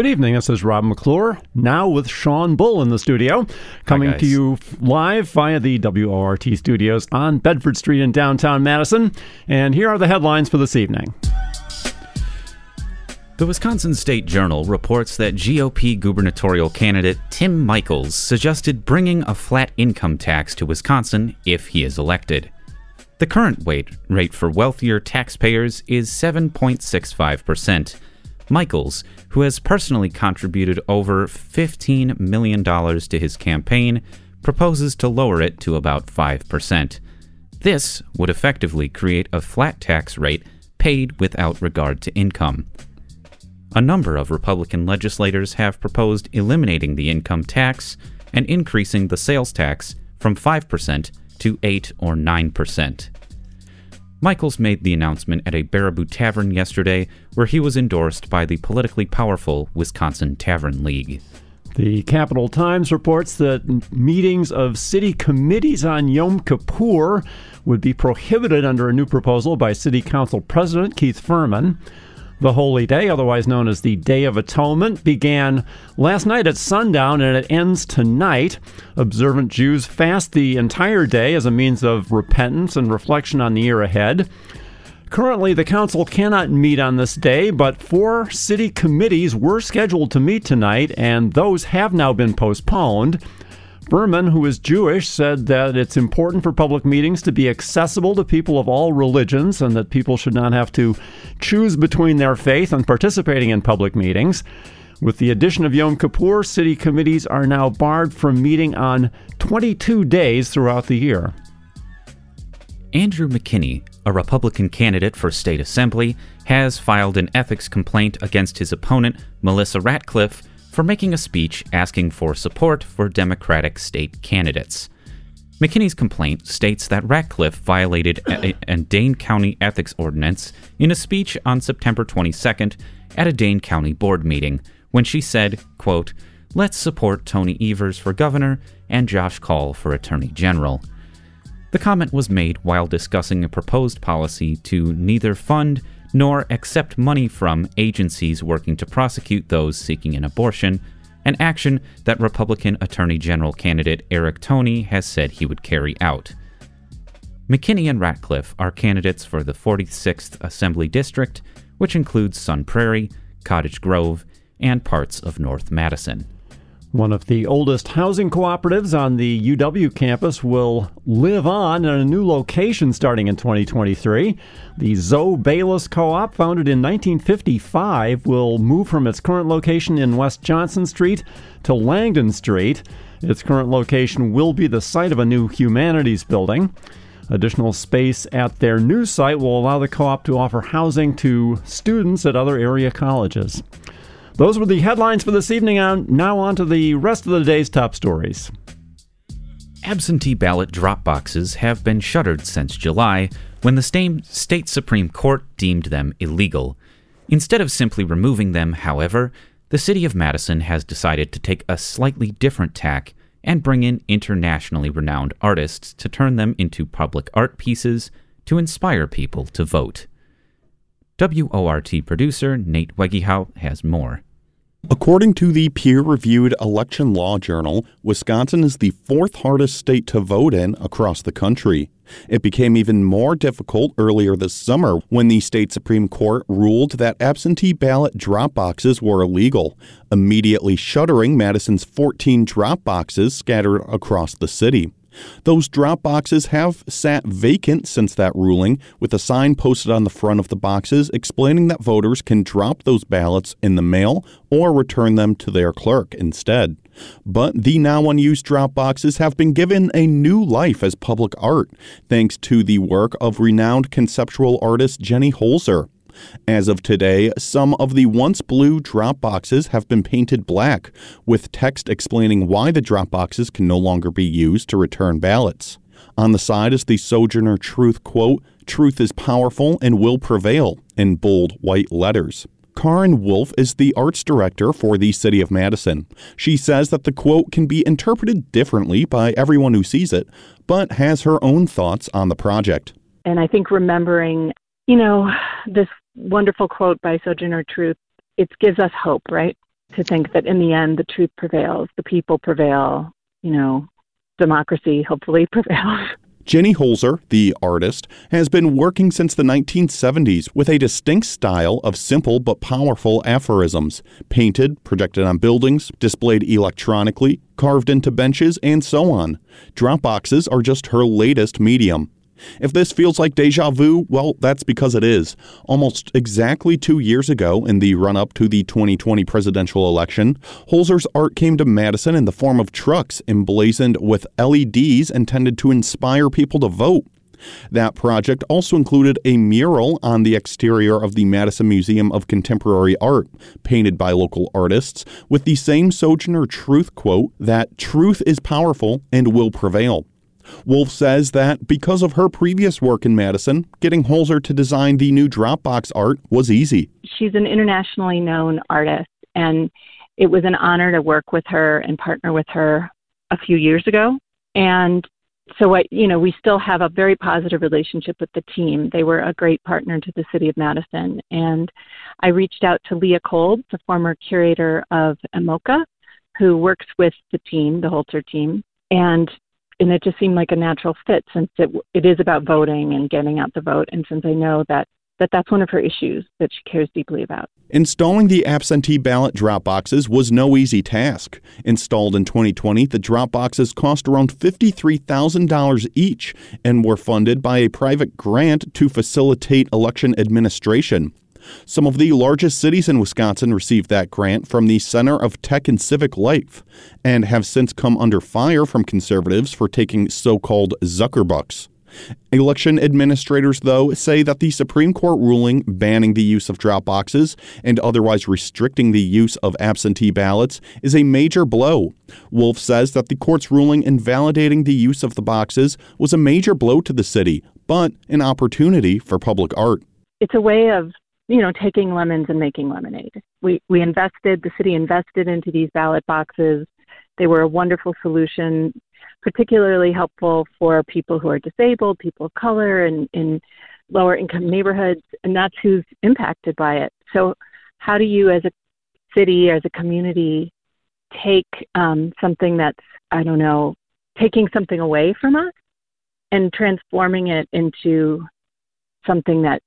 Good evening. This is Rob McClure, now with Sean Bull in the studio, coming to you live via the WORT studios on Bedford Street in downtown Madison. And here are the headlines for this evening. The Wisconsin State Journal reports that GOP gubernatorial candidate Tim Michels suggested bringing a flat income tax to Wisconsin if he is elected. The current rate for wealthier taxpayers is 7.65%. Michels, who has personally contributed over $15 million to his campaign, proposes to lower it to about 5%. This would effectively create a flat tax rate paid without regard to income. A number of Republican legislators have proposed eliminating the income tax and increasing the sales tax from 5% to 8 or 9%. Michels made the announcement at a Baraboo Tavern yesterday, where he was endorsed by the politically powerful Wisconsin Tavern League. The Capital Times reports that meetings of city committees on Yom Kippur would be prohibited under a new proposal by City Council President Keith Furman. The holy day, otherwise known as the Day of Atonement, began last night at sundown and it ends tonight. Observant Jews fast the entire day as a means of repentance and reflection on the year ahead. Currently, the council cannot meet on this day, but four city committees were scheduled to meet tonight, and those have now been postponed. Furman, who is Jewish, said that it's important for public meetings to be accessible to people of all religions and that people should not have to choose between their faith and participating in public meetings. With the addition of Yom Kippur, city committees are now barred from meeting on 22 days throughout the year. Andrew McKinney, a Republican candidate for state assembly, has filed an ethics complaint against his opponent, Melissa Ratcliff, for making a speech asking for support for Democratic state candidates. McKinney's complaint states that Ratcliff violated a, a Dane County ethics ordinance in a speech on September 22nd at a Dane County board meeting when she said, quote, Let's support Tony Evers for governor and Josh Kaul for attorney general. The comment was made while discussing a proposed policy to neither fund nor accept money from agencies working to prosecute those seeking an abortion, an action that Republican Attorney General candidate Eric Toney has said he would carry out. McKinney and Ratcliff are candidates for the 46th Assembly District, which includes Sun Prairie, Cottage Grove, and parts of North Madison. One of the oldest housing cooperatives on the UW campus will live on in a new location starting in 2023. The Zoe Bayliss Co op, founded in 1955, will move from its current location in West Johnson Street to Langdon Street. Its current location will be the site of a new humanities building. Additional space at their new site will allow the co op to offer housing to students at other area colleges. Those were the headlines for this evening. On now on to the rest of the day's top stories. Absentee ballot drop boxes have been shuttered since July when the state Supreme Court deemed them illegal. Instead of simply removing them, however, the city of Madison has decided to take a slightly different tack and bring in internationally renowned artists to turn them into public art pieces to inspire people to vote. WORT producer Nate Wegehout has more. According to the peer reviewed Election Law Journal, Wisconsin is the fourth hardest state to vote in across the country. It became even more difficult earlier this summer when the state Supreme Court ruled that absentee ballot drop boxes were illegal, immediately shuttering Madison's 14 drop boxes scattered across the city. Those drop boxes have sat vacant since that ruling, with a sign posted on the front of the boxes explaining that voters can drop those ballots in the mail or return them to their clerk instead. But the now unused drop boxes have been given a new life as public art, thanks to the work of renowned conceptual artist Jenny Holzer. As of today, some of the once blue drop boxes have been painted black, with text explaining why the drop boxes can no longer be used to return ballots. On the side is the Sojourner Truth quote, Truth is powerful and will prevail, in bold white letters. Karen Wolf is the arts director for the City of Madison. She says that the quote can be interpreted differently by everyone who sees it, but has her own thoughts on the project. And I think remembering, you know, this wonderful quote by Sojourner Truth. It gives us hope, right? to think that in the end the truth prevails, the people prevail, you know, democracy hopefully prevails. Jenny Holzer, the artist, has been working since the 1970s with a distinct style of simple but powerful aphorisms, painted, projected on buildings, displayed electronically, carved into benches, and so on. Dropboxes are just her latest medium. If this feels like deja vu, well, that's because it is. Almost exactly two years ago, in the run up to the 2020 presidential election, Holzer's art came to Madison in the form of trucks emblazoned with LEDs intended to inspire people to vote. That project also included a mural on the exterior of the Madison Museum of Contemporary Art, painted by local artists, with the same Sojourner Truth quote that truth is powerful and will prevail. Wolf says that because of her previous work in Madison, getting Holzer to design the new Dropbox art was easy. She's an internationally known artist, and it was an honor to work with her and partner with her a few years ago. And so, I, you know, we still have a very positive relationship with the team. They were a great partner to the city of Madison. And I reached out to Leah Kolb, the former curator of MoCA, who works with the team, the Holzer team, and and it just seemed like a natural fit since it it is about voting and getting out the vote, and since I know that that that's one of her issues that she cares deeply about. Installing the absentee ballot drop boxes was no easy task. Installed in 2020, the drop boxes cost around $53,000 each and were funded by a private grant to facilitate election administration. Some of the largest cities in Wisconsin received that grant from the Center of Tech and Civic Life and have since come under fire from conservatives for taking so called Zuckerbucks. Election administrators, though, say that the Supreme Court ruling banning the use of drop boxes and otherwise restricting the use of absentee ballots is a major blow. Wolf says that the court's ruling invalidating the use of the boxes was a major blow to the city, but an opportunity for public art. It's a way of you know, taking lemons and making lemonade. We we invested, the city invested into these ballot boxes. They were a wonderful solution, particularly helpful for people who are disabled, people of color, and in lower income neighborhoods, and that's who's impacted by it. So, how do you, as a city, as a community, take um, something that's I don't know, taking something away from us and transforming it into something that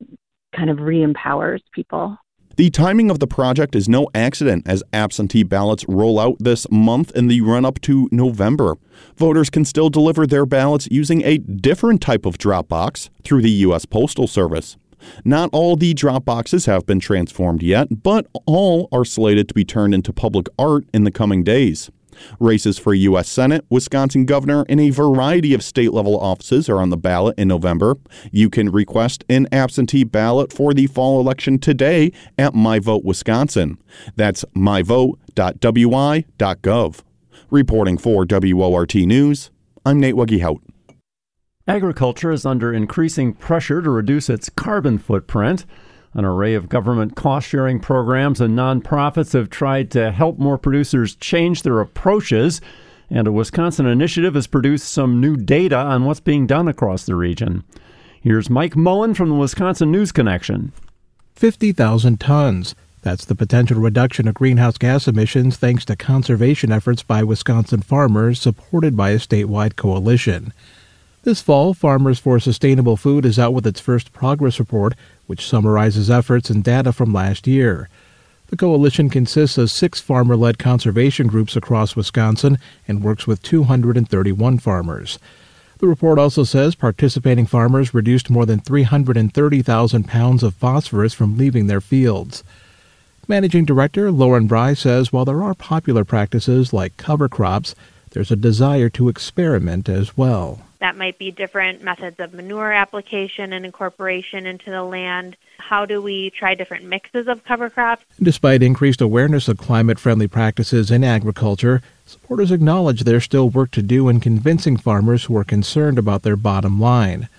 kind of re empowers people. The timing of the project is no accident as absentee ballots roll out this month in the run up to November. Voters can still deliver their ballots using a different type of drop box through the U.S. Postal Service. Not all the drop boxes have been transformed yet, but all are slated to be turned into public art in the coming days. Races for U.S. Senate, Wisconsin governor, and a variety of state level offices are on the ballot in November. You can request an absentee ballot for the fall election today at My Vote Wisconsin. That's myvote.wi.gov. Reporting for WORT News, I'm Nate Weggehout. Agriculture is under increasing pressure to reduce its carbon footprint. An array of government cost sharing programs and nonprofits have tried to help more producers change their approaches. And a Wisconsin initiative has produced some new data on what's being done across the region. Here's Mike Mullen from the Wisconsin News Connection 50,000 tons. That's the potential reduction of greenhouse gas emissions thanks to conservation efforts by Wisconsin farmers supported by a statewide coalition. This fall, Farmers for Sustainable Food is out with its first progress report, which summarizes efforts and data from last year. The coalition consists of six farmer led conservation groups across Wisconsin and works with 231 farmers. The report also says participating farmers reduced more than 330,000 pounds of phosphorus from leaving their fields. Managing Director Lauren Brey says while there are popular practices like cover crops, there's a desire to experiment as well. That might be different methods of manure application and incorporation into the land. How do we try different mixes of cover crops? Despite increased awareness of climate friendly practices in agriculture, supporters acknowledge there's still work to do in convincing farmers who are concerned about their bottom line.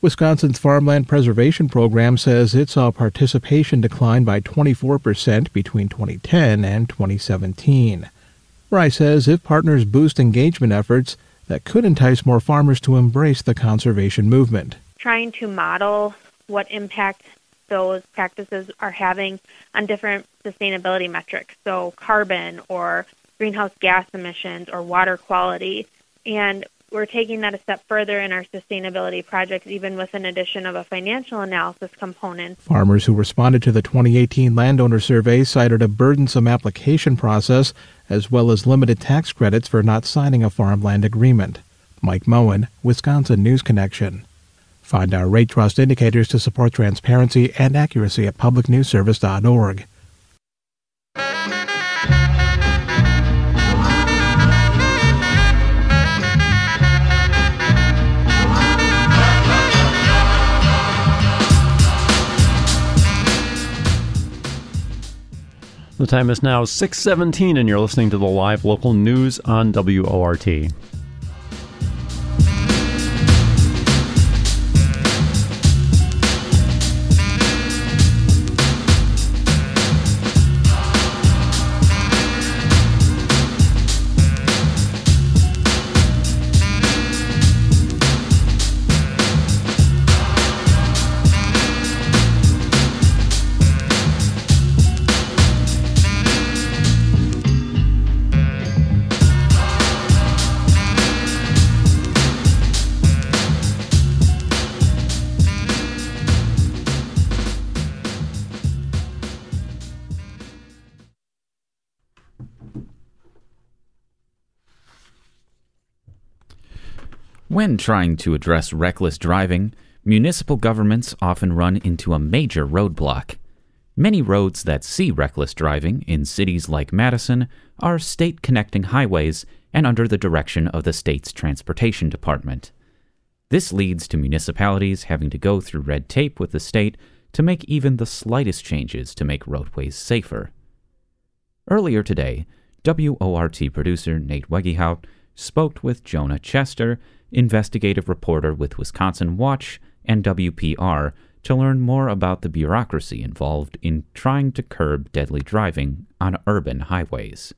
Wisconsin's Farmland Preservation Program says it saw participation decline by 24% between 2010 and 2017. Brey says if partners boost engagement efforts, that could entice more farmers to embrace the conservation movement. Trying to model what impact those practices are having on different sustainability metrics, so carbon or greenhouse gas emissions or water quality. And we're taking that a step further in our sustainability projects, even with an addition of a financial analysis component. Farmers who responded to the 2018 landowner survey cited a burdensome application process as well as limited tax credits for not signing a farmland agreement. Mike Moen, Wisconsin News Connection. Find our rate trust indicators to support transparency and accuracy at publicnewsservice.org. The time is now 6:17 and you're listening to the live local news on WORT. When trying to address reckless driving, municipal governments often run into a major roadblock. Many roads that see reckless driving in cities like Madison are state connecting highways and under the direction of the state's transportation department. This leads to municipalities having to go through red tape with the state to make even the slightest changes to make roadways safer. Earlier today, WORT producer Nate Wegehout spoke with Jonah Chester investigative reporter with Wisconsin Watch and WPR, to learn more about the bureaucracy involved in trying to curb deadly driving on urban highways.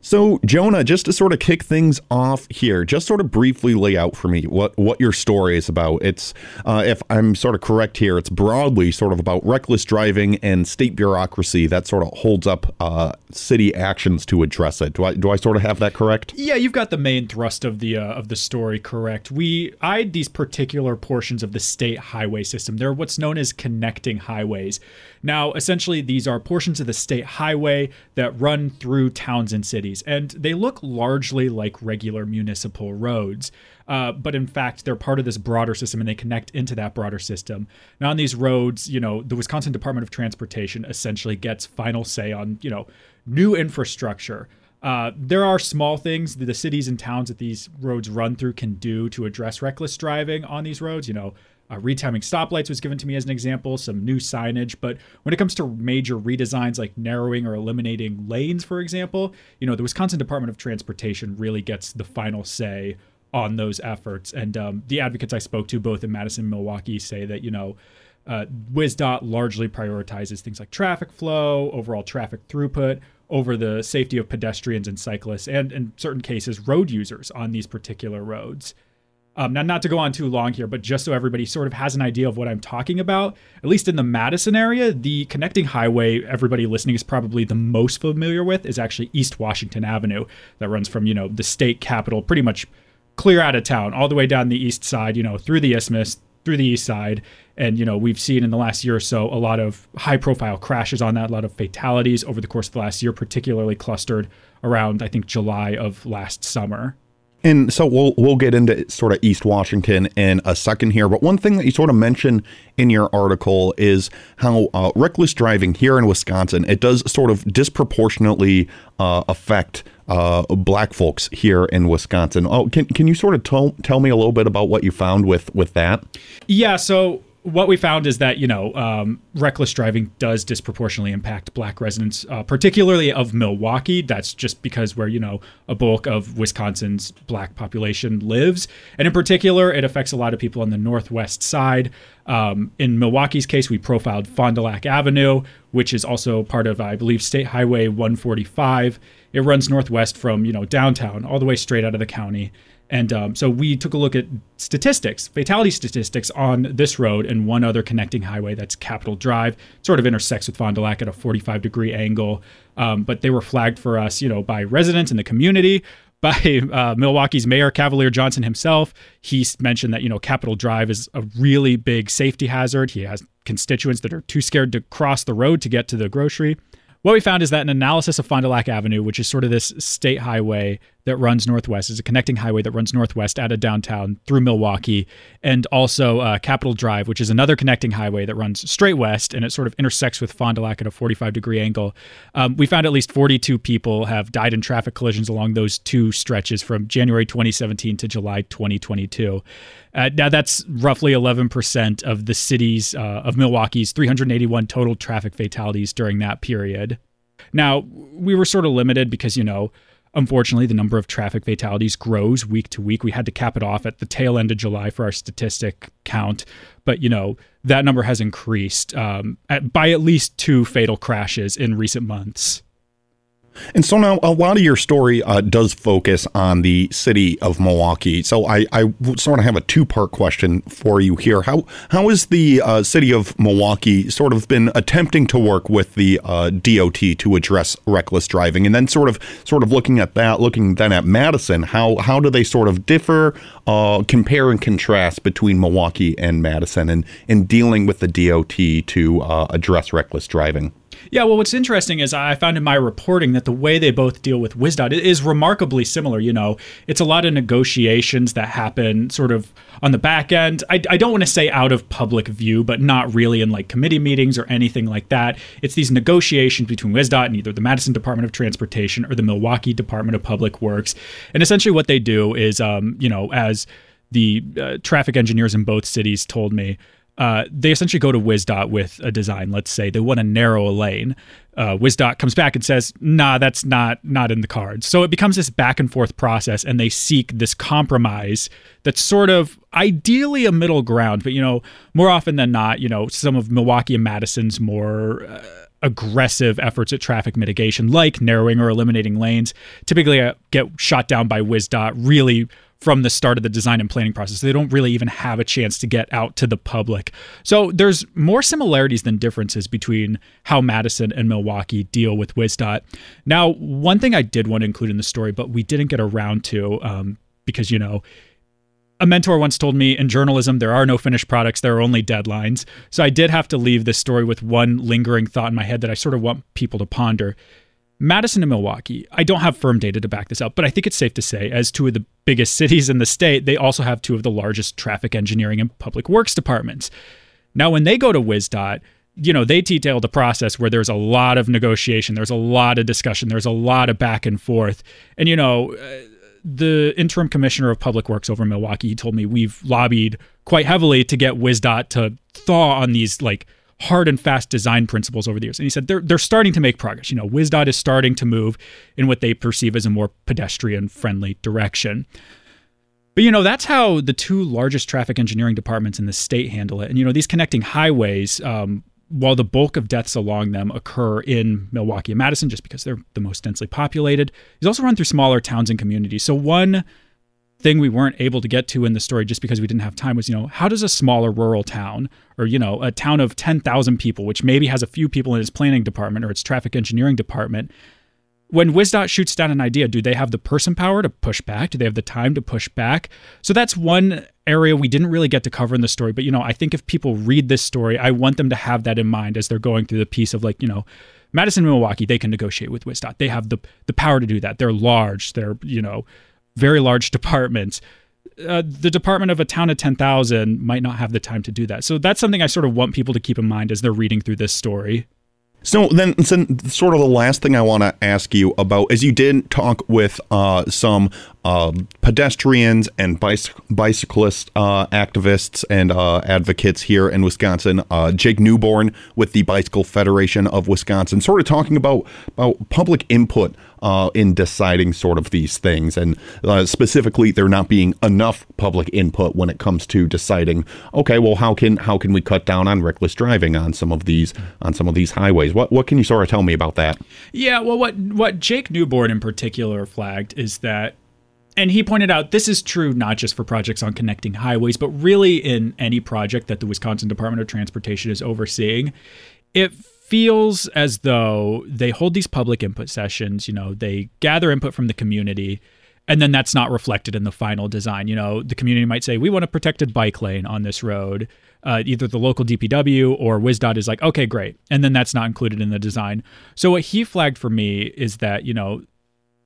So, Jonah, just to sort of kick things off here, just sort of briefly lay out for me what, what your story is about. It's, uh, if I'm sort of correct here, it's broadly sort of about reckless driving and state bureaucracy that sort of holds up uh, city actions to address it. Do I do I sort of have that correct? Yeah, you've got the main thrust of the uh, of the story correct. We eyed these particular portions of the state highway system. They're what's known as connecting highways. Now, essentially, these are portions of the state highway that run through towns and cities, and they look largely like regular municipal roads. Uh, but in fact, they're part of this broader system and they connect into that broader system. Now, on these roads, you know, the Wisconsin Department of Transportation essentially gets final say on, you know, new infrastructure. Uh, there are small things that the cities and towns that these roads run through can do to address reckless driving on these roads. You know, uh, retiming stoplights was given to me as an example, some new signage. But when it comes to major redesigns like narrowing or eliminating lanes, for example, you know, the Wisconsin Department of Transportation really gets the final say on those efforts. And um, the advocates I spoke to, both in Madison and Milwaukee, say that, you know, uh, WisDOT largely prioritizes things like traffic flow, overall traffic throughput, over the safety of pedestrians and cyclists, and in certain cases, road users on these particular roads. Um, now, not to go on too long here, but just so everybody sort of has an idea of what I'm talking about, at least in the Madison area, the connecting highway everybody listening is probably the most familiar with is actually East Washington Avenue that runs from, you know, the state capital pretty much clear out of town all the way down the east side, you know, through the isthmus, through the east side. And, you know, we've seen in the last year or so a lot of high profile crashes on that, a lot of fatalities over the course of the last year, particularly clustered around, I think, July of last summer. And so we'll we'll get into sort of East Washington in a second here, but one thing that you sort of mentioned in your article is how uh, reckless driving here in Wisconsin it does sort of disproportionately uh, affect uh, black folks here in Wisconsin. Oh, can can you sort of tell tell me a little bit about what you found with with that? Yeah, so what we found is that you know um, reckless driving does disproportionately impact black residents uh, particularly of milwaukee. That's just because where you know a bulk of wisconsin's black population lives. And in particular it affects a lot of people on the northwest side. Um, in milwaukee's case we profiled fond du lac avenue which is also part of i believe state highway 145 it runs northwest from you know downtown all the way straight out of the county And um, so we took a look at statistics, fatality statistics on this road and one other connecting highway that's Capitol Drive. sort of intersects with Fond du Lac at a 45 degree angle. Um, but they were flagged for us, you know, by residents in the community, by uh, Milwaukee's Mayor Cavalier Johnson himself. He mentioned that, you know, Capitol Drive is a really big safety hazard. He has constituents that are too scared to cross the road to get to the grocery. What we found is that an analysis of Fond du Lac Avenue, which is sort of this state highway that runs northwest, is a connecting highway that runs northwest out of downtown through Milwaukee, and also uh, Capitol Drive, which is another connecting highway that runs straight west and it sort of intersects with Fond du Lac at a 45 degree angle. Um, we found at least 42 people have died in traffic collisions along those two stretches from January 2017 to July 2022. Uh, now that's roughly 11% of the city's uh, of Milwaukee's 381 total traffic fatalities during that period. Now we were sort of limited because you know, unfortunately, the number of traffic fatalities grows week to week. We had to cap it off at the tail end of July for our statistic count, but you know that number has increased um, at, by at least two fatal crashes in recent months. And so now a lot of your story uh, does focus on the city of Milwaukee. So I, I sort of have a two part question for you here. How how has the uh, city of Milwaukee sort of been attempting to work with the uh, DOT to address reckless driving, and then sort of sort of looking at that, looking then at Madison, how how do they sort of differ, uh, compare and contrast between Milwaukee and Madison, and in dealing with the DOT to uh, address reckless driving? Yeah, well, what's interesting is I found in my reporting that the way they both deal with WisDOT is remarkably similar. You know, it's a lot of negotiations that happen sort of on the back end. I, I don't want to say out of public view, but not really in like committee meetings or anything like that. It's these negotiations between WisDOT and either the Madison Department of Transportation or the Milwaukee Department of Public Works. And essentially, what they do is, um, you know, as the uh, traffic engineers in both cities told me, uh, they essentially go to WisDOT with a design. Let's say they want to narrow a lane. Uh, WisDOT comes back and says, "Nah, that's not not in the cards." So it becomes this back and forth process, and they seek this compromise that's sort of ideally a middle ground. But you know, more often than not, you know, some of Milwaukee and Madison's more uh, aggressive efforts at traffic mitigation, like narrowing or eliminating lanes, typically uh, get shot down by WisDOT really from the start of the design and planning process. They don't really even have a chance to get out to the public. So there's more similarities than differences between how Madison and Milwaukee deal with WisDOT. Now, one thing I did want to include in the story, but we didn't get around to um, because, you know, a mentor once told me in journalism there are no finished products there are only deadlines so i did have to leave this story with one lingering thought in my head that i sort of want people to ponder Madison and Milwaukee, I don't have firm data to back this up, but I think it's safe to say, as two of the biggest cities in the state, they also have two of the largest traffic engineering and public works departments. Now, when they go to WisDOT, you know, they detailed a process where there's a lot of negotiation, there's a lot of discussion, there's a lot of back and forth. And, you know, uh, the interim commissioner of public works over Milwaukee, he told me we've lobbied quite heavily to get WisDOT to thaw on these like hard and fast design principles over the years. And he said they're they're starting to make progress. You know, WisDOT is starting to move in what they perceive as a more pedestrian friendly direction. But you know, that's how the two largest traffic engineering departments in the state handle it. And you know, these connecting highways, um, while the bulk of deaths along them occur in Milwaukee and Madison, just because they're the most densely populated, he's also run through smaller towns and communities. So one thing we weren't able to get to in the story just because we didn't have time was, you know, how does a smaller rural town or, you know, a town of 10,000 people, which maybe has a few people in its planning department or its traffic engineering department, when WisDOT shoots down an idea, do they have the person power to push back? Do they have the time to push back? So that's one area we didn't really get to cover in the story. But, you know, I think if people read this story, I want them to have that in mind as they're going through the piece of like, you know, Madison and Milwaukee, they can negotiate with WisDOT. They have the the power to do that. They're large. They're, you know, very large departments. Uh, the department of a town of 10,000 might not have the time to do that. So that's something I sort of want people to keep in mind as they're reading through this story. So then, so sort of the last thing I want to ask you about is you did talk with uh, some uh, pedestrians and bicy- bicyclist uh, activists and uh, advocates here in Wisconsin. Uh, Jake Newborn with the Bicycle Federation of Wisconsin, sort of talking about about public input uh, in deciding sort of these things, and uh, specifically there not being enough public input when it comes to deciding. Okay, well, how can how can we cut down on reckless driving on some of these on some of these highways? What what can you sort of tell me about that? Yeah, well, what what Jake Newborn in particular flagged is that and he pointed out this is true not just for projects on connecting highways, but really in any project that the Wisconsin Department of Transportation is overseeing. It feels as though they hold these public input sessions, you know, they gather input from the community, and then that's not reflected in the final design. You know, the community might say, we want a protected bike lane on this road. Uh, either the local DPW or WisDOT is like, okay, great. And then that's not included in the design. So what he flagged for me is that, you know,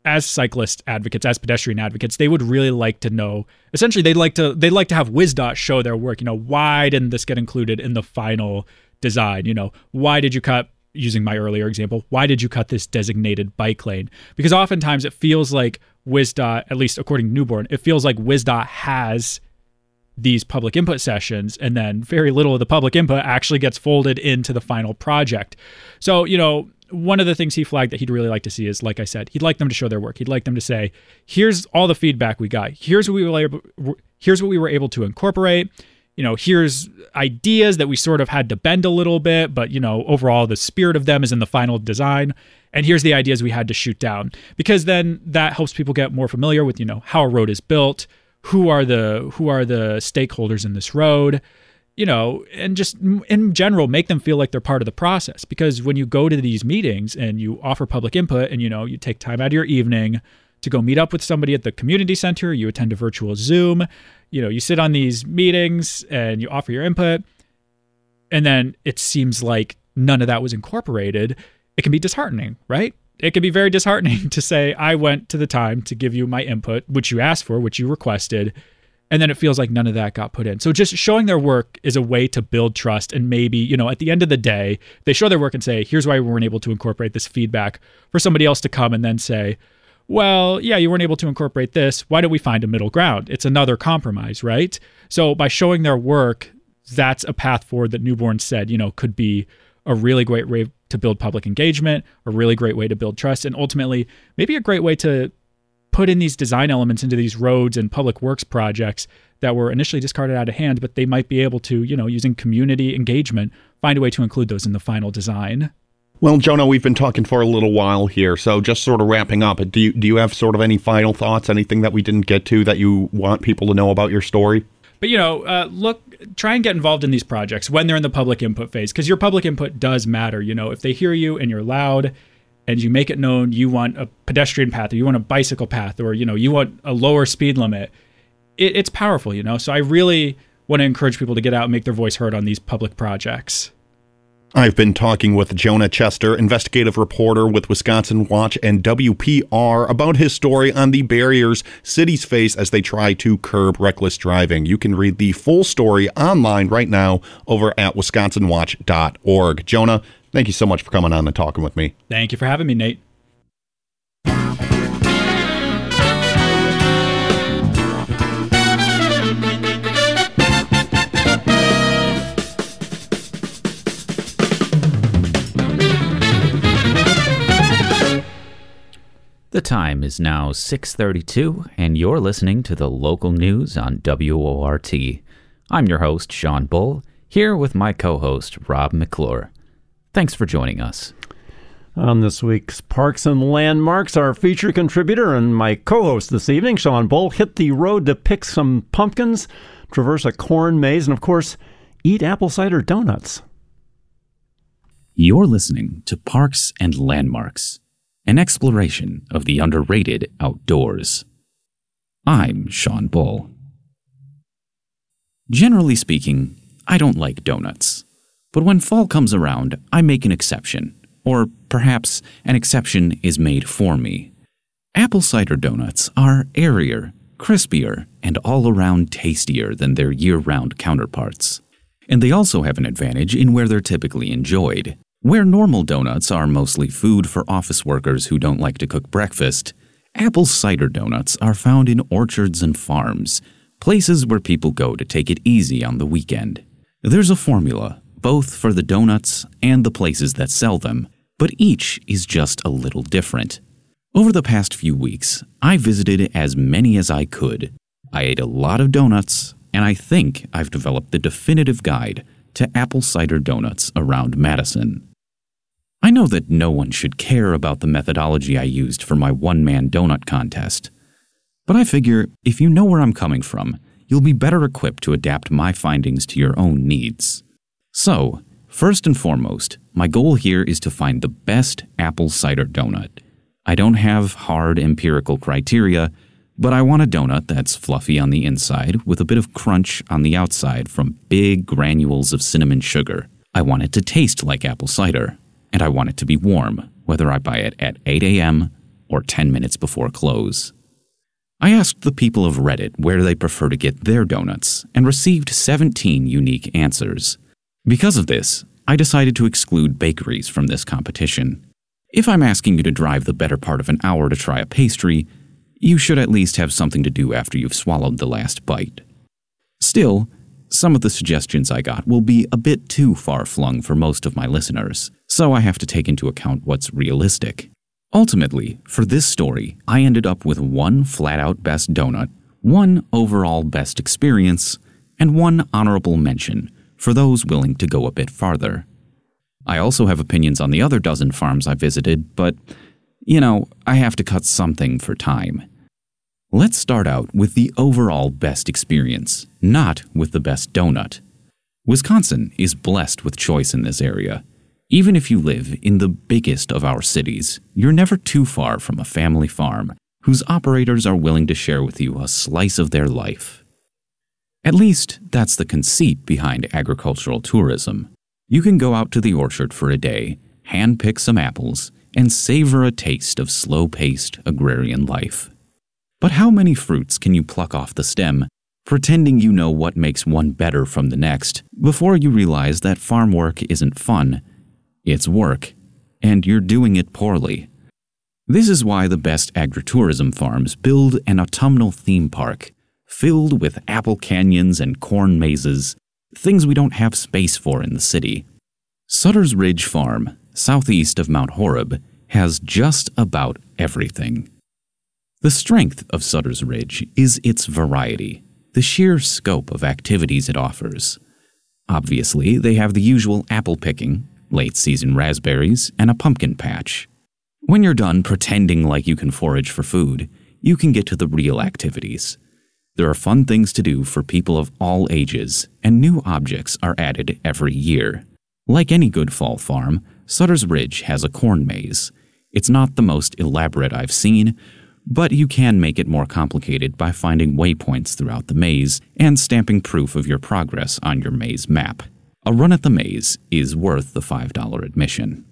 as cyclist advocates, as pedestrian advocates, they would really like to know. Essentially, they'd like to they'd like to have WisDOT show their work. You know, why didn't this get included in the final design? You know, why did you cut? Using my earlier example, why did you cut this designated bike lane? Because oftentimes it feels like WisDOT, at least according to Newborn, it feels like WisDOT has these public input sessions and then very little of the public input actually gets folded into the final project. So, you know, one of the things he flagged that he'd really like to see is, like I said, he'd like them to show their work. He'd like them to say, "Here's all the feedback we got. Here's what we were able, here's what we were able to incorporate. You know, here's ideas that we sort of had to bend a little bit, but you know, overall the spirit of them is in the final design. And here's the ideas we had to shoot down because then that helps people get more familiar with you know how a road is built, who are the who are the stakeholders in this road." You know, and just in general, make them feel like they're part of the process. Because when you go to these meetings and you offer public input and, you know, you take time out of your evening to go meet up with somebody at the community center, you attend a virtual Zoom, you know, you sit on these meetings and you offer your input, and then it seems like none of that was incorporated, it can be disheartening, right? It can be very disheartening to say, I went to the time to give you my input, which you asked for, which you requested, and then it feels like none of that got put in. So just showing their work is a way to build trust and maybe, you know, at the end of the day, they show their work and say, "Here's why we weren't able to incorporate this feedback." For somebody else to come and then say, "Well, yeah, you weren't able to incorporate this. Why don't we find a middle ground?" It's another compromise, right? So by showing their work, that's a path forward that Newborn said, you know, could be a really great way to build public engagement, a really great way to build trust, and ultimately maybe a great way to put in these design elements into these roads and public works projects that were initially discarded out of hand, but they might be able to, you know, using community engagement, find a way to include those in the final design. Well, Jonah, we've been talking for a little while here, so just sort of wrapping up. Do you do you have sort of any final thoughts? Anything that we didn't get to that you want people to know about your story? But you know, uh, look, try and get involved in these projects when they're in the public input phase, because your public input does matter. You know, if they hear you and you're loud and you make it known you want a pedestrian path or you want a bicycle path or you know you want a lower speed limit it, it's powerful you know so i really want to encourage people to get out and make their voice heard on these public projects I've been talking with Jonah Chester, investigative reporter with Wisconsin Watch and WPR, about his story on the barriers cities face as they try to curb reckless driving. You can read the full story online right now over at wisconsinwatch.org. Jonah, Thank you so much for coming on and talking with me. Thank you for having me, Nate. The time is now 6:32 and you're listening to the local news on WORT. I'm your host Sean Bull, here with my co-host Rob McClure. Thanks for joining us. On this week's Parks and Landmarks, our feature contributor and my co host this evening, Sean Bull, hit the road to pick some pumpkins, traverse a corn maze, and of course, eat apple cider donuts. You're listening to Parks and Landmarks, an exploration of the underrated outdoors. I'm Sean Bull. Generally speaking, I don't like donuts. But when fall comes around, I make an exception. Or perhaps an exception is made for me. Apple cider donuts are airier, crispier, and all around tastier than their year round counterparts. And they also have an advantage in where they're typically enjoyed. Where normal donuts are mostly food for office workers who don't like to cook breakfast, apple cider donuts are found in orchards and farms, places where people go to take it easy on the weekend. There's a formula both for the donuts and the places that sell them, but each is just a little different. Over the past few weeks, I visited as many as I could. I ate a lot of donuts, and I think I've developed the definitive guide to apple cider donuts around Madison. I know that no one should care about the methodology I used for my one man donut contest, But I figure if you know where I'm coming from, you'll be better equipped to adapt my findings to your own needs. So, first and foremost, my goal here is to find the best apple cider donut. I don't have hard empirical criteria, but I want a donut that's fluffy on the inside with a bit of crunch on the outside from big granules of cinnamon sugar. I want it to taste like apple cider, and I want it to be warm, whether I buy it at 8 a.m. or 10 minutes before close. I asked the people of Reddit where they prefer to get their donuts and received 17 unique answers. Because of this, I decided to exclude bakeries from this competition. If I'm asking you to drive the better part of an hour to try a pastry, you should at least have something to do after you've swallowed the last bite. Still, some of the suggestions I got will be a bit too far flung for most of my listeners, so I have to take into account what's realistic. Ultimately, for this story, I ended up with one flat out best donut, one overall best experience, and one honorable mention for those willing to go a bit farther. I also have opinions on the other dozen farms I visited, but, you know, I have to cut something for time. Let's start out with the overall best experience, not with the best donut. Wisconsin is blessed with choice in this area. Even if you live in the biggest of our cities, you're never too far from a family farm whose operators are willing to share with you a slice of their life. At least, that's the conceit behind agricultural tourism. You can go out to the orchard for a day, hand pick some apples, and savor a taste of slow paced agrarian life. But how many fruits can you pluck off the stem, pretending you know what makes one better from the next, before you realize that farm work isn't fun? It's work, and you're doing it poorly. This is why the best agritourism farms build an autumnal theme park filled with apple canyons and corn mazes things we don't have space for in the city. Sutter's Ridge Farm, southeast of Mount Horeb, has just about everything. The strength of Sutter's Ridge is its variety, the sheer scope of activities it offers. Obviously, they have the usual apple picking, late season raspberries, and a pumpkin patch. When you're done pretending like you can forage for food, you can get to the real activities there are fun things to do for people of all ages, and new objects are added every year. Like any good fall farm, Sutter's Ridge has a corn maze. It's not the most elaborate I've seen, but you can make it more complicated by finding waypoints throughout the maze and stamping proof of your progress on your maze map. A run at the maze is worth the $5 admission.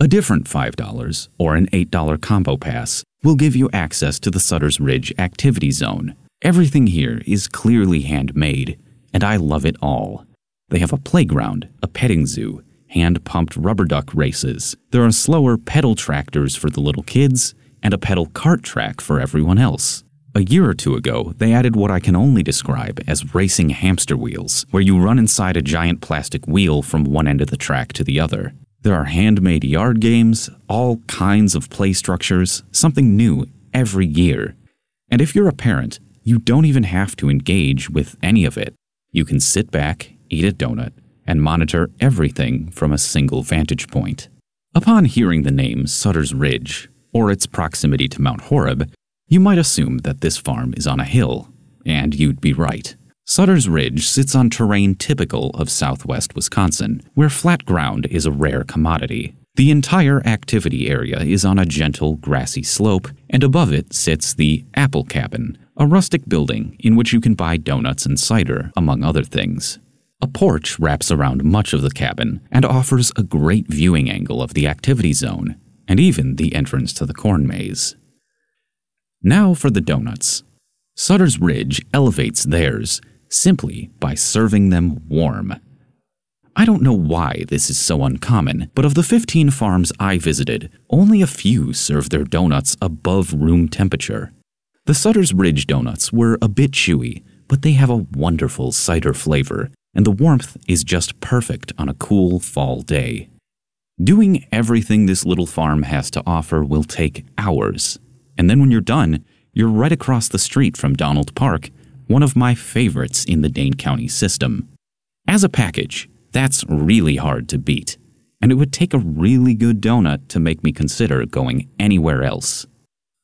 A different $5 or an $8 combo pass will give you access to the Sutter's Ridge Activity Zone, Everything here is clearly handmade, and I love it all. They have a playground, a petting zoo, hand pumped rubber duck races. There are slower pedal tractors for the little kids, and a pedal cart track for everyone else. A year or two ago, they added what I can only describe as racing hamster wheels, where you run inside a giant plastic wheel from one end of the track to the other. There are handmade yard games, all kinds of play structures, something new every year. And if you're a parent, you don't even have to engage with any of it. You can sit back, eat a donut, and monitor everything from a single vantage point. Upon hearing the name Sutter's Ridge, or its proximity to Mount Horeb, you might assume that this farm is on a hill, and you'd be right. Sutter's Ridge sits on terrain typical of southwest Wisconsin, where flat ground is a rare commodity. The entire activity area is on a gentle, grassy slope, and above it sits the Apple Cabin, a rustic building in which you can buy donuts and cider, among other things. A porch wraps around much of the cabin and offers a great viewing angle of the activity zone and even the entrance to the corn maze. Now for the donuts. Sutter's Ridge elevates theirs simply by serving them warm. I don't know why this is so uncommon, but of the 15 farms I visited, only a few serve their donuts above room temperature. The Sutter's Ridge donuts were a bit chewy, but they have a wonderful cider flavor, and the warmth is just perfect on a cool fall day. Doing everything this little farm has to offer will take hours, and then when you're done, you're right across the street from Donald Park, one of my favorites in the Dane County system. As a package, that's really hard to beat, and it would take a really good donut to make me consider going anywhere else.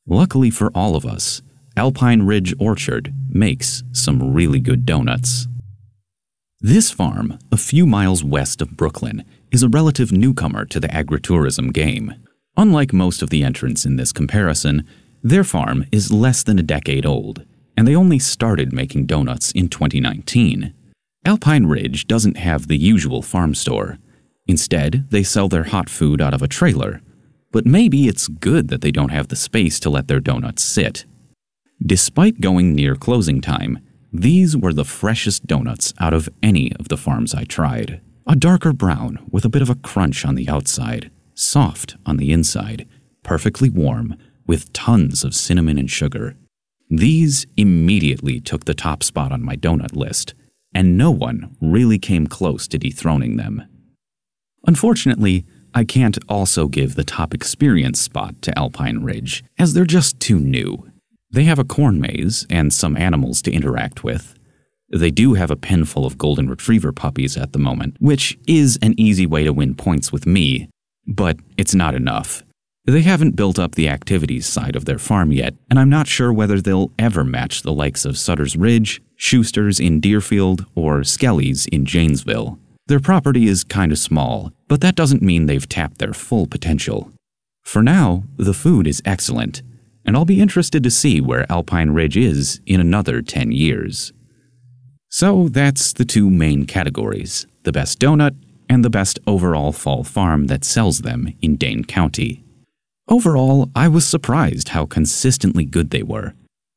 Luckily for all of us, Alpine Ridge Orchard makes some really good donuts. This farm, a few miles west of Brooklyn, is a relative newcomer to the agritourism game. Unlike most of the entrants in this comparison, their farm is less than a decade old, and they only started making donuts in 2019. Alpine Ridge doesn't have the usual farm store. Instead, they sell their hot food out of a trailer. But maybe it's good that they don't have the space to let their donuts sit. Despite going near closing time, these were the freshest donuts out of any of the farms I tried. A darker brown with a bit of a crunch on the outside, soft on the inside, perfectly warm, with tons of cinnamon and sugar. These immediately took the top spot on my donut list, and no one really came close to dethroning them. Unfortunately, I can't also give the top experience spot to Alpine Ridge, as they're just too new. They have a corn maze and some animals to interact with. They do have a pen full of golden retriever puppies at the moment, which is an easy way to win points with me, but it's not enough. They haven't built up the activities side of their farm yet, and I'm not sure whether they'll ever match the likes of Sutter's Ridge, Schuster's in Deerfield, or Skelly's in Janesville. Their property is kind of small, but that doesn't mean they've tapped their full potential. For now, the food is excellent, and I'll be interested to see where Alpine Ridge is in another 10 years. So that's the two main categories the best donut and the best overall fall farm that sells them in Dane County. Overall, I was surprised how consistently good they were.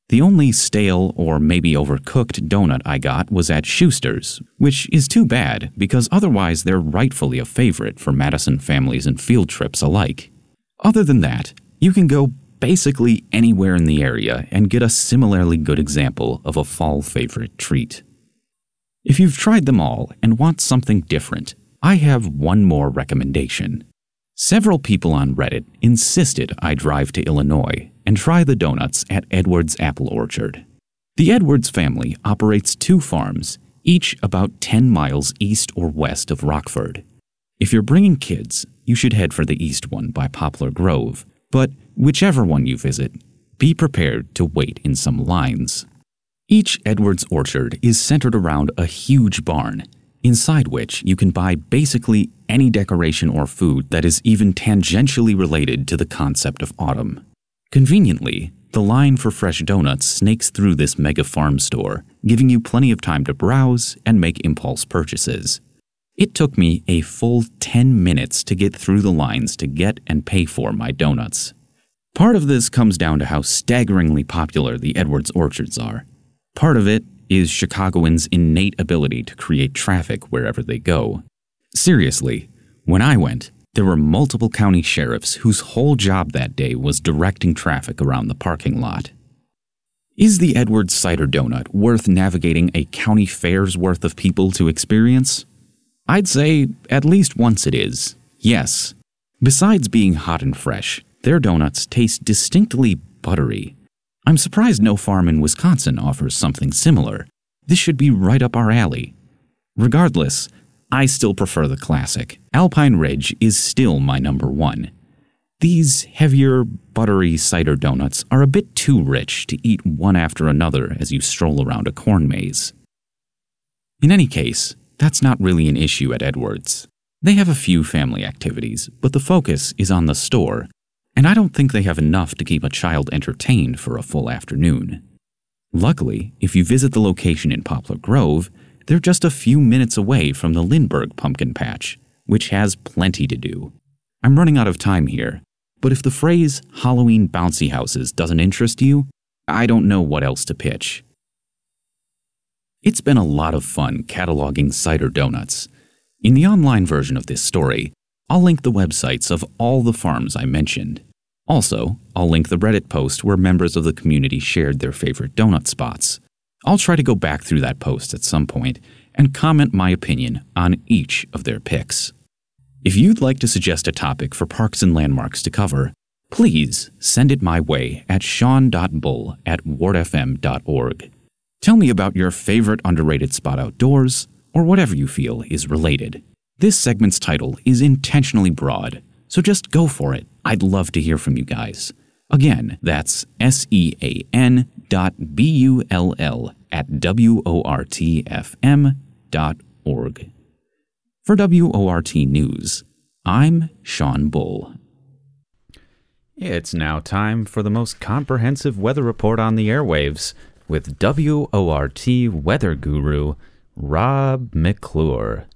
The only stale or maybe overcooked donut I got was at Schuster's, which is too bad because otherwise they're rightfully a favorite for Madison families and field trips alike. Other than that, you can go basically anywhere in the area and get a similarly good example of a fall favorite treat. If you've tried them all and want something different, I have one more recommendation. Several people on Reddit insisted I drive to Illinois and try the donuts at Edwards Apple Orchard. The Edwards family operates two farms, each about 10 miles east or west of Rockford. If you're bringing kids, you should head for the east one by Poplar Grove, but whichever one you visit, be prepared to wait in some lines. Each Edwards orchard is centered around a huge barn inside which you can buy basically any decoration or food that is even tangentially related to the concept of autumn. Conveniently, the line for fresh donuts snakes through this mega farm store, giving you plenty of time to browse and make impulse purchases. It took me a full 10 minutes to get through the lines to get and pay for my donuts. Part of this comes down to how staggeringly popular the Edwards orchards are. Part of it is Chicagoans' innate ability to create traffic wherever they go. Seriously, when I went, there were multiple county sheriffs whose whole job that day was directing traffic around the parking lot. Is the Edwards Cider Donut worth navigating a county fair's worth of people to experience? I'd say at least once it is, yes. Besides being hot and fresh, their donuts taste distinctly buttery I'm surprised no farm in Wisconsin offers something similar. This should be right up our alley. Regardless, I still prefer the classic. Alpine Ridge is still my number one. These heavier, buttery cider donuts are a bit too rich to eat one after another as you stroll around a corn maze. In any case, that's not really an issue at Edwards. They have a few family activities, but the focus is on the store and I don't think they have enough to keep a child entertained for a full afternoon. Luckily, if you visit the location in Poplar Grove, they're just a few minutes away from the Lindbergh Pumpkin Patch, which has plenty to do. I'm running out of time here, but if the phrase Halloween bouncy houses doesn't interest you, I don't know what else to pitch. It's been a lot of fun cataloging cider donuts. In the online version of this story, I'll link the websites of all the farms I mentioned. Also, I'll link the Reddit post where members of the community shared their favorite donut spots. I'll try to go back through that post at some point and comment my opinion on each of their picks. If you'd like to suggest a topic for Parks and Landmarks to cover, please send it my way at sean.bull at wortfm.org. Tell me about your favorite underrated spot outdoors, or whatever you feel is related. This segment's title is intentionally broad, so just go for it. I'd love to hear from you guys. Again, that's S E A N dot B-U-L-L at W-O-R-T-F-M dot org. For WORT News, I'm Sean Bull. It's now time for the most comprehensive weather report on the airwaves with WORT weather guru Rob McClure.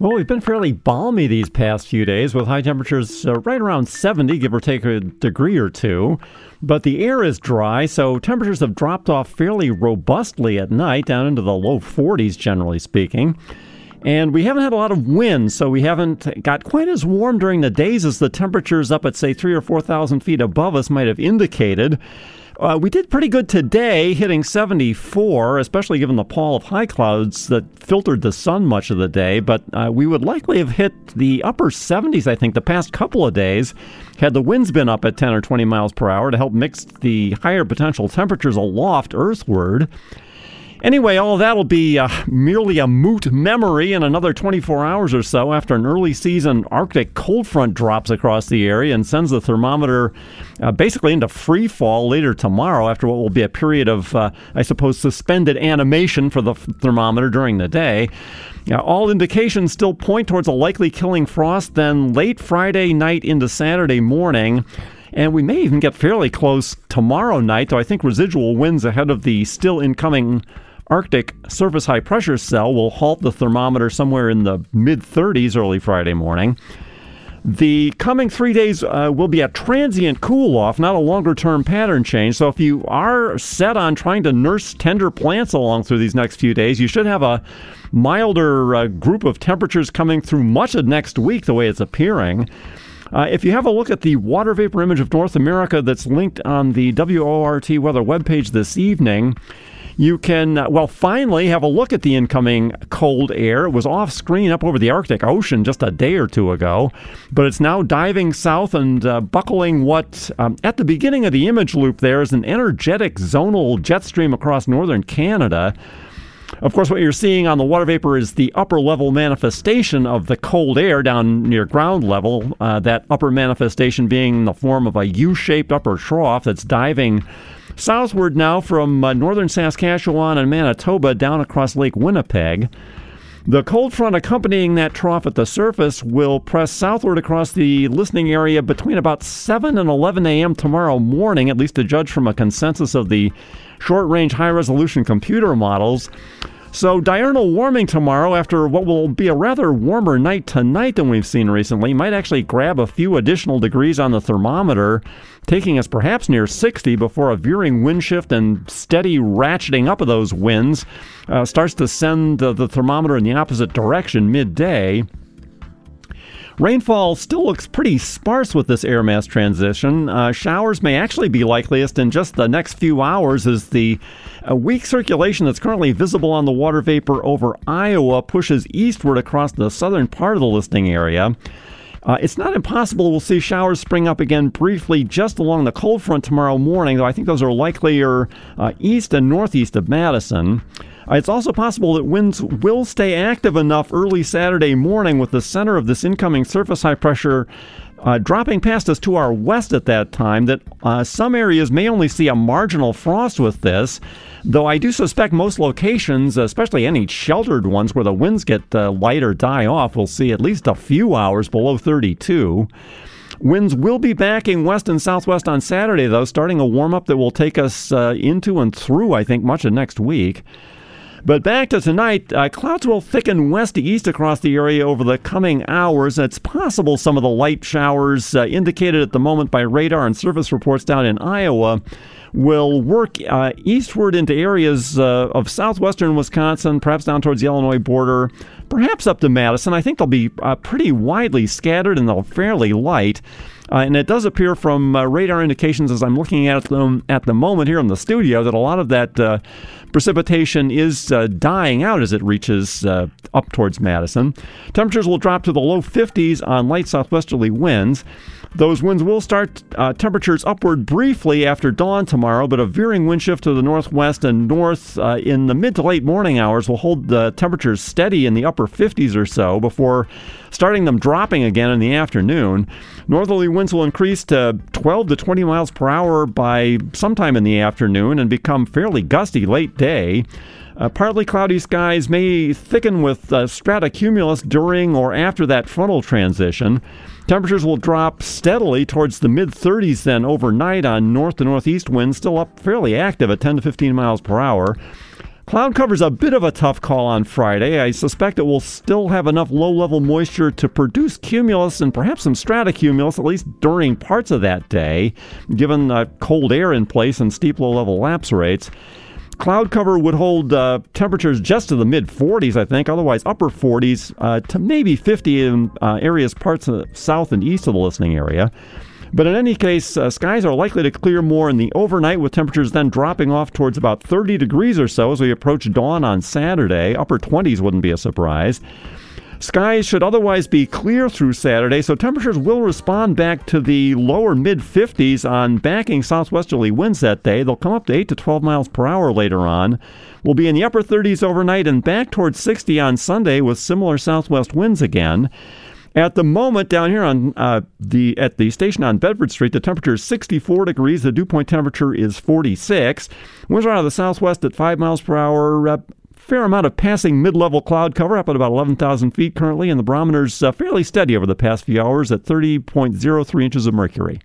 Well, we've been fairly balmy these past few days with high temperatures uh, right around 70, give or take a degree or two. But the air is dry, so temperatures have dropped off fairly robustly at night, down into the low 40s, generally speaking. And we haven't had a lot of wind, so we haven't got quite as warm during the days as the temperatures up at, say, three or 4,000 feet above us might have indicated. Uh, we did pretty good today, hitting 74, especially given the pall of high clouds that filtered the sun much of the day. But uh, we would likely have hit the upper 70s, I think, the past couple of days, had the winds been up at 10 or 20 miles per hour to help mix the higher potential temperatures aloft earthward. Anyway, all that'll be uh, merely a moot memory in another 24 hours or so after an early season Arctic cold front drops across the area and sends the thermometer uh, basically into free fall later tomorrow after what will be a period of, uh, I suppose, suspended animation for the thermometer during the day. Now, all indications still point towards a likely killing frost then late Friday night into Saturday morning. And we may even get fairly close tomorrow night, though I think residual winds ahead of the still incoming Arctic surface high pressure cell will halt the thermometer somewhere in the mid 30s early Friday morning. The coming three days uh, will be a transient cool off, not a longer term pattern change. So, if you are set on trying to nurse tender plants along through these next few days, you should have a milder uh, group of temperatures coming through much of next week, the way it's appearing. Uh, if you have a look at the water vapor image of North America that's linked on the WORT weather webpage this evening, you can, uh, well, finally have a look at the incoming cold air. It was off screen up over the Arctic Ocean just a day or two ago, but it's now diving south and uh, buckling what, um, at the beginning of the image loop, there is an energetic zonal jet stream across northern Canada. Of course, what you're seeing on the water vapor is the upper level manifestation of the cold air down near ground level. Uh, that upper manifestation being in the form of a U shaped upper trough that's diving Southward now from uh, northern Saskatchewan and Manitoba down across Lake Winnipeg. The cold front accompanying that trough at the surface will press southward across the listening area between about 7 and 11 a.m. tomorrow morning, at least to judge from a consensus of the short range high resolution computer models. So, diurnal warming tomorrow, after what will be a rather warmer night tonight than we've seen recently, might actually grab a few additional degrees on the thermometer, taking us perhaps near 60 before a veering wind shift and steady ratcheting up of those winds uh, starts to send the thermometer in the opposite direction midday. Rainfall still looks pretty sparse with this air mass transition. Uh, showers may actually be likeliest in just the next few hours as the uh, weak circulation that's currently visible on the water vapor over Iowa pushes eastward across the southern part of the listening area. Uh, it's not impossible we'll see showers spring up again briefly just along the cold front tomorrow morning, though I think those are likelier uh, east and northeast of Madison. Uh, it's also possible that winds will stay active enough early Saturday morning with the center of this incoming surface high pressure uh, dropping past us to our west at that time that uh, some areas may only see a marginal frost with this, though I do suspect most locations, especially any sheltered ones where the winds get uh, light or die off, will see at least a few hours below 32. Winds will be backing west and southwest on Saturday, though, starting a warm up that will take us uh, into and through, I think, much of next week. But back to tonight, uh, clouds will thicken west to east across the area over the coming hours. It's possible some of the light showers uh, indicated at the moment by radar and surface reports down in Iowa will work uh, eastward into areas uh, of southwestern Wisconsin, perhaps down towards the Illinois border, perhaps up to Madison. I think they'll be uh, pretty widely scattered and they'll fairly light. Uh, and it does appear from uh, radar indications as I'm looking at them at the moment here in the studio that a lot of that uh, precipitation is uh, dying out as it reaches uh, up towards Madison. Temperatures will drop to the low 50s on light southwesterly winds. Those winds will start uh, temperatures upward briefly after dawn tomorrow, but a veering wind shift to the northwest and north uh, in the mid to late morning hours will hold the temperatures steady in the upper 50s or so before starting them dropping again in the afternoon. Northerly winds will increase to 12 to 20 miles per hour by sometime in the afternoon and become fairly gusty late day. Uh, partly cloudy skies may thicken with uh, stratocumulus during or after that frontal transition. Temperatures will drop steadily towards the mid 30s then overnight on north to northeast winds, still up fairly active at 10 to 15 miles per hour. Cloud cover's a bit of a tough call on Friday. I suspect it will still have enough low level moisture to produce cumulus and perhaps some stratocumulus, at least during parts of that day, given uh, cold air in place and steep low level lapse rates. Cloud cover would hold uh, temperatures just to the mid 40s, I think, otherwise upper 40s uh, to maybe 50 in uh, areas parts of south and east of the listening area. But in any case, uh, skies are likely to clear more in the overnight, with temperatures then dropping off towards about 30 degrees or so as we approach dawn on Saturday. Upper 20s wouldn't be a surprise. Skies should otherwise be clear through Saturday, so temperatures will respond back to the lower mid 50s on backing southwesterly winds that day. They'll come up to 8 to 12 miles per hour later on. We'll be in the upper 30s overnight and back towards 60 on Sunday with similar southwest winds again. At the moment, down here on uh, the at the station on Bedford Street, the temperature is 64 degrees. The dew point temperature is 46. Winds are out of the southwest at 5 miles per hour. Uh, fair amount of passing mid-level cloud cover up at about 11,000 feet currently, and the barometer's uh, fairly steady over the past few hours at 30.03 inches of mercury.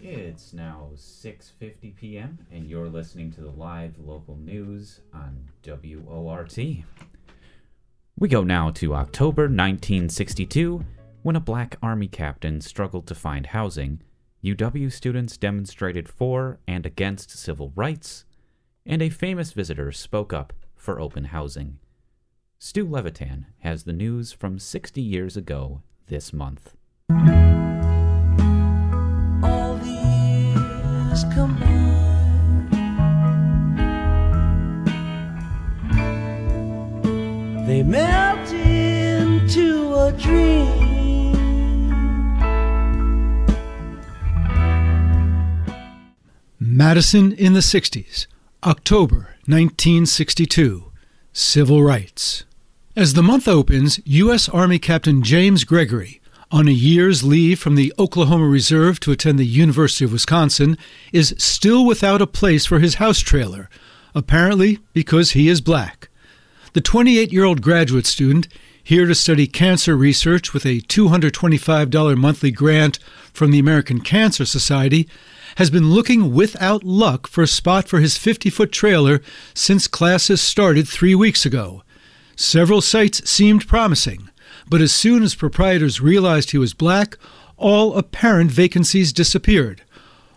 It's now 6:50 p.m. and you're listening to the live local news on WORT. We go now to October 1962 when a black army captain struggled to find housing. UW students demonstrated for and against civil rights, and a famous visitor spoke up for open housing. Stu Levitan has the news from 60 years ago this month. They melt into a dream. Madison in the 60s, October 1962. Civil Rights. As the month opens, U.S. Army Captain James Gregory, on a year's leave from the Oklahoma Reserve to attend the University of Wisconsin, is still without a place for his house trailer, apparently because he is black. The 28 year old graduate student, here to study cancer research with a $225 monthly grant from the American Cancer Society, has been looking without luck for a spot for his 50 foot trailer since classes started three weeks ago. Several sites seemed promising, but as soon as proprietors realized he was black, all apparent vacancies disappeared,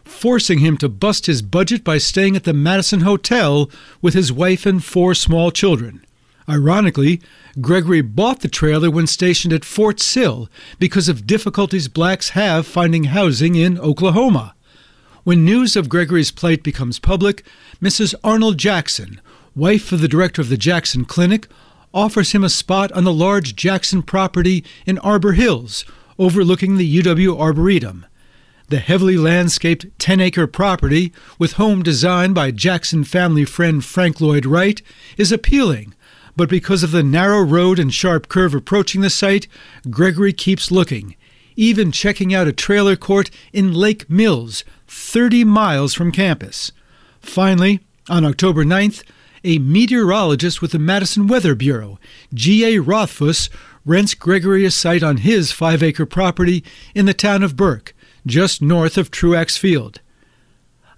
forcing him to bust his budget by staying at the Madison Hotel with his wife and four small children. Ironically, Gregory bought the trailer when stationed at Fort Sill because of difficulties blacks have finding housing in Oklahoma. When news of Gregory's plight becomes public, Mrs. Arnold Jackson, wife of the director of the Jackson Clinic, offers him a spot on the large Jackson property in Arbor Hills, overlooking the UW Arboretum. The heavily landscaped 10 acre property, with home designed by Jackson family friend Frank Lloyd Wright, is appealing, but because of the narrow road and sharp curve approaching the site, Gregory keeps looking, even checking out a trailer court in Lake Mills, 30 miles from campus. Finally, on October 9th, a meteorologist with the Madison Weather Bureau, G.A. Rothfuss, rents Gregory a site on his five acre property in the town of Burke, just north of Truax Field.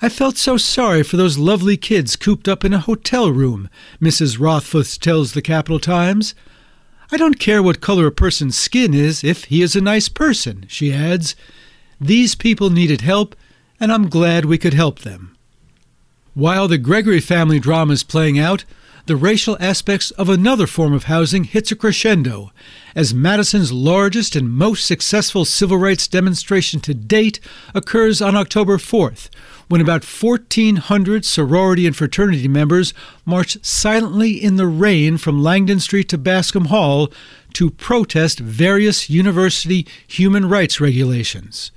I felt so sorry for those lovely kids cooped up in a hotel room, Mrs. Rothfuss tells the Capital Times. I don't care what color a person's skin is if he is a nice person, she adds. These people needed help, and I'm glad we could help them. While the Gregory family drama is playing out, the racial aspects of another form of housing hits a crescendo as Madison's largest and most successful civil rights demonstration to date occurs on October 4th, when about 1,400 sorority and fraternity members march silently in the rain from Langdon Street to Bascom Hall to protest various university human rights regulations.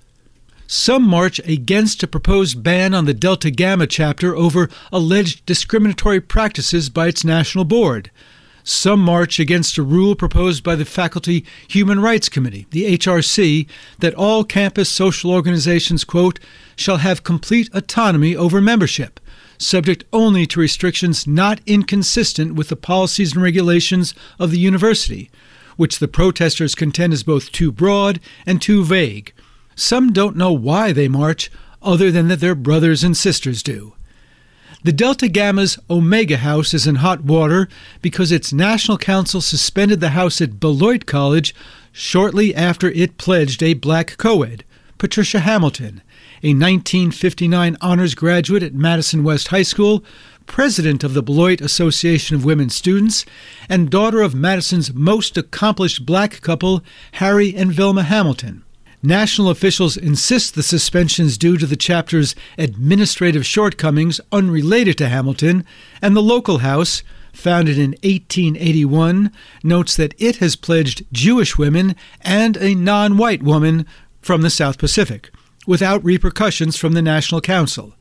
Some march against a proposed ban on the Delta Gamma chapter over alleged discriminatory practices by its national board. Some march against a rule proposed by the Faculty Human Rights Committee, the HRC, that all campus social organizations, quote, shall have complete autonomy over membership, subject only to restrictions not inconsistent with the policies and regulations of the university, which the protesters contend is both too broad and too vague. Some don't know why they march, other than that their brothers and sisters do. The Delta Gamma's Omega House is in hot water because its National Council suspended the house at Beloit College shortly after it pledged a black co-ed, Patricia Hamilton, a 1959 honors graduate at Madison West High School, president of the Beloit Association of Women Students, and daughter of Madison's most accomplished black couple, Harry and Velma Hamilton. National officials insist the suspension is due to the chapter's administrative shortcomings unrelated to Hamilton, and the local house, founded in 1881, notes that it has pledged Jewish women and a non white woman from the South Pacific, without repercussions from the National Council.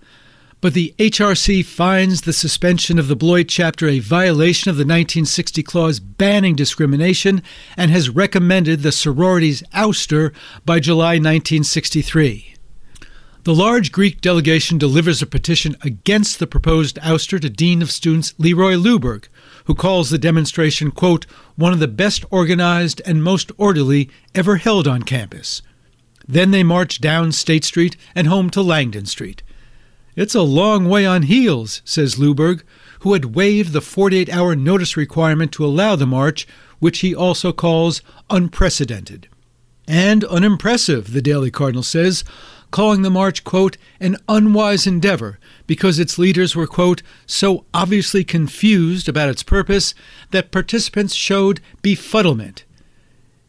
But the HRC finds the suspension of the Beloit chapter a violation of the 1960 clause banning discrimination and has recommended the sorority's ouster by July 1963. The large Greek delegation delivers a petition against the proposed ouster to Dean of Students Leroy Luberg, who calls the demonstration, quote, one of the best organized and most orderly ever held on campus. Then they march down State Street and home to Langdon Street. It's a long way on heels, says Luberg, who had waived the 48 hour notice requirement to allow the march, which he also calls unprecedented. And unimpressive, the Daily Cardinal says, calling the march, quote, an unwise endeavor because its leaders were, quote, so obviously confused about its purpose that participants showed befuddlement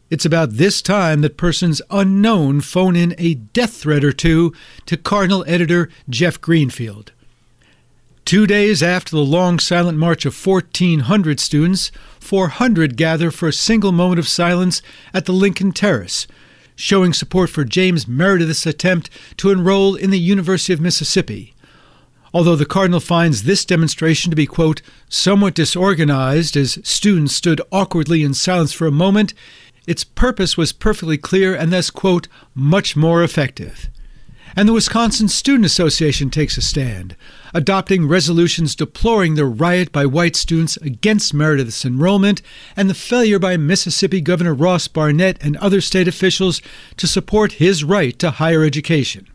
it's about this time that persons unknown phone in a death threat or two to Cardinal editor Jeff Greenfield. Two days after the long silent march of 1,400 students, 400 gather for a single moment of silence at the Lincoln Terrace, showing support for James Meredith's attempt to enroll in the University of Mississippi. Although the Cardinal finds this demonstration to be, quote, somewhat disorganized as students stood awkwardly in silence for a moment, its purpose was perfectly clear and thus, quote, much more effective. And the Wisconsin Student Association takes a stand, adopting resolutions deploring the riot by white students against Meredith's enrollment and the failure by Mississippi Governor Ross Barnett and other state officials to support his right to higher education.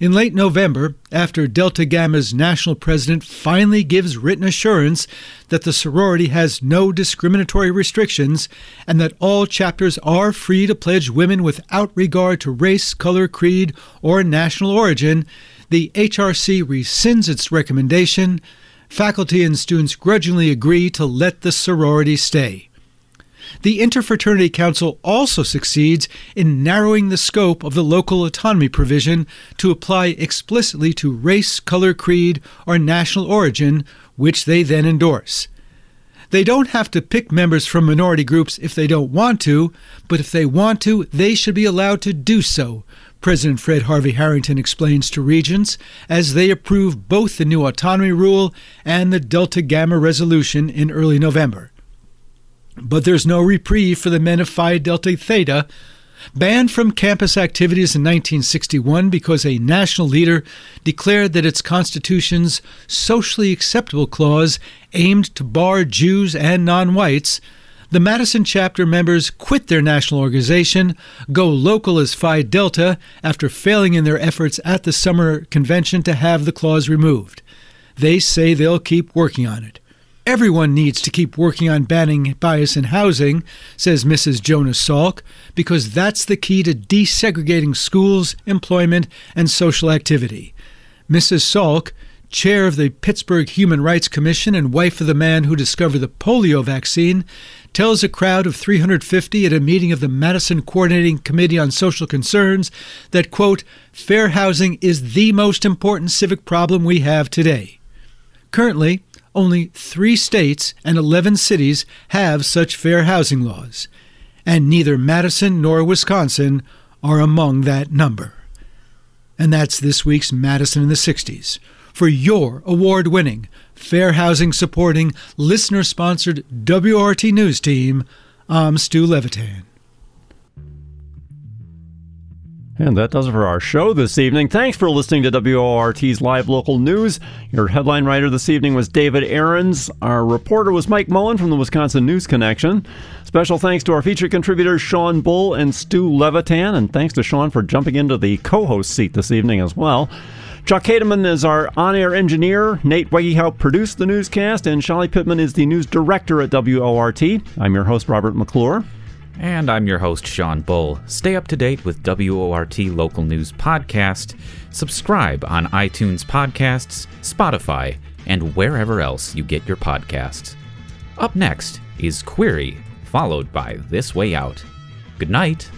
In late November, after Delta Gamma's national president finally gives written assurance that the sorority has no discriminatory restrictions and that all chapters are free to pledge women without regard to race, color, creed, or national origin, the HRC rescinds its recommendation. Faculty and students grudgingly agree to let the sorority stay. The Interfraternity Council also succeeds in narrowing the scope of the local autonomy provision to apply explicitly to race, color, creed, or national origin, which they then endorse. They don't have to pick members from minority groups if they don't want to, but if they want to, they should be allowed to do so, President Fred Harvey Harrington explains to regents as they approve both the new autonomy rule and the Delta Gamma resolution in early November. But there's no reprieve for the men of Phi Delta Theta, banned from campus activities in 1961 because a national leader declared that its constitution's socially acceptable clause aimed to bar Jews and non whites. The Madison chapter members quit their national organization, go local as Phi Delta after failing in their efforts at the summer convention to have the clause removed. They say they'll keep working on it. Everyone needs to keep working on banning bias in housing, says Mrs. Jonas Salk, because that's the key to desegregating schools, employment, and social activity. Mrs. Salk, chair of the Pittsburgh Human Rights Commission and wife of the man who discovered the polio vaccine, tells a crowd of 350 at a meeting of the Madison Coordinating Committee on Social Concerns that, quote, fair housing is the most important civic problem we have today. Currently, only three states and 11 cities have such fair housing laws, and neither Madison nor Wisconsin are among that number. And that's this week's Madison in the 60s. For your award winning, fair housing supporting, listener sponsored WORT News team, I'm Stu Levitan. And that does it for our show this evening. Thanks for listening to WORT's Live Local News. Your headline writer this evening was David Ahrens. Our reporter was Mike Mullen from the Wisconsin News Connection. Special thanks to our featured contributors Sean Bull and Stu Levitan, and thanks to Sean for jumping into the co-host seat this evening as well. Chuck Hademan is our on-air engineer. Nate Wegehout produced the newscast, and Shelly Pittman is the news director at WORT. I'm your host, Robert McClure. And I'm your host, Sean Bull. Stay up to date with WORT Local News Podcast. Subscribe on iTunes Podcasts, Spotify, and wherever else you get your podcasts. Up next is Query, followed by This Way Out. Good night.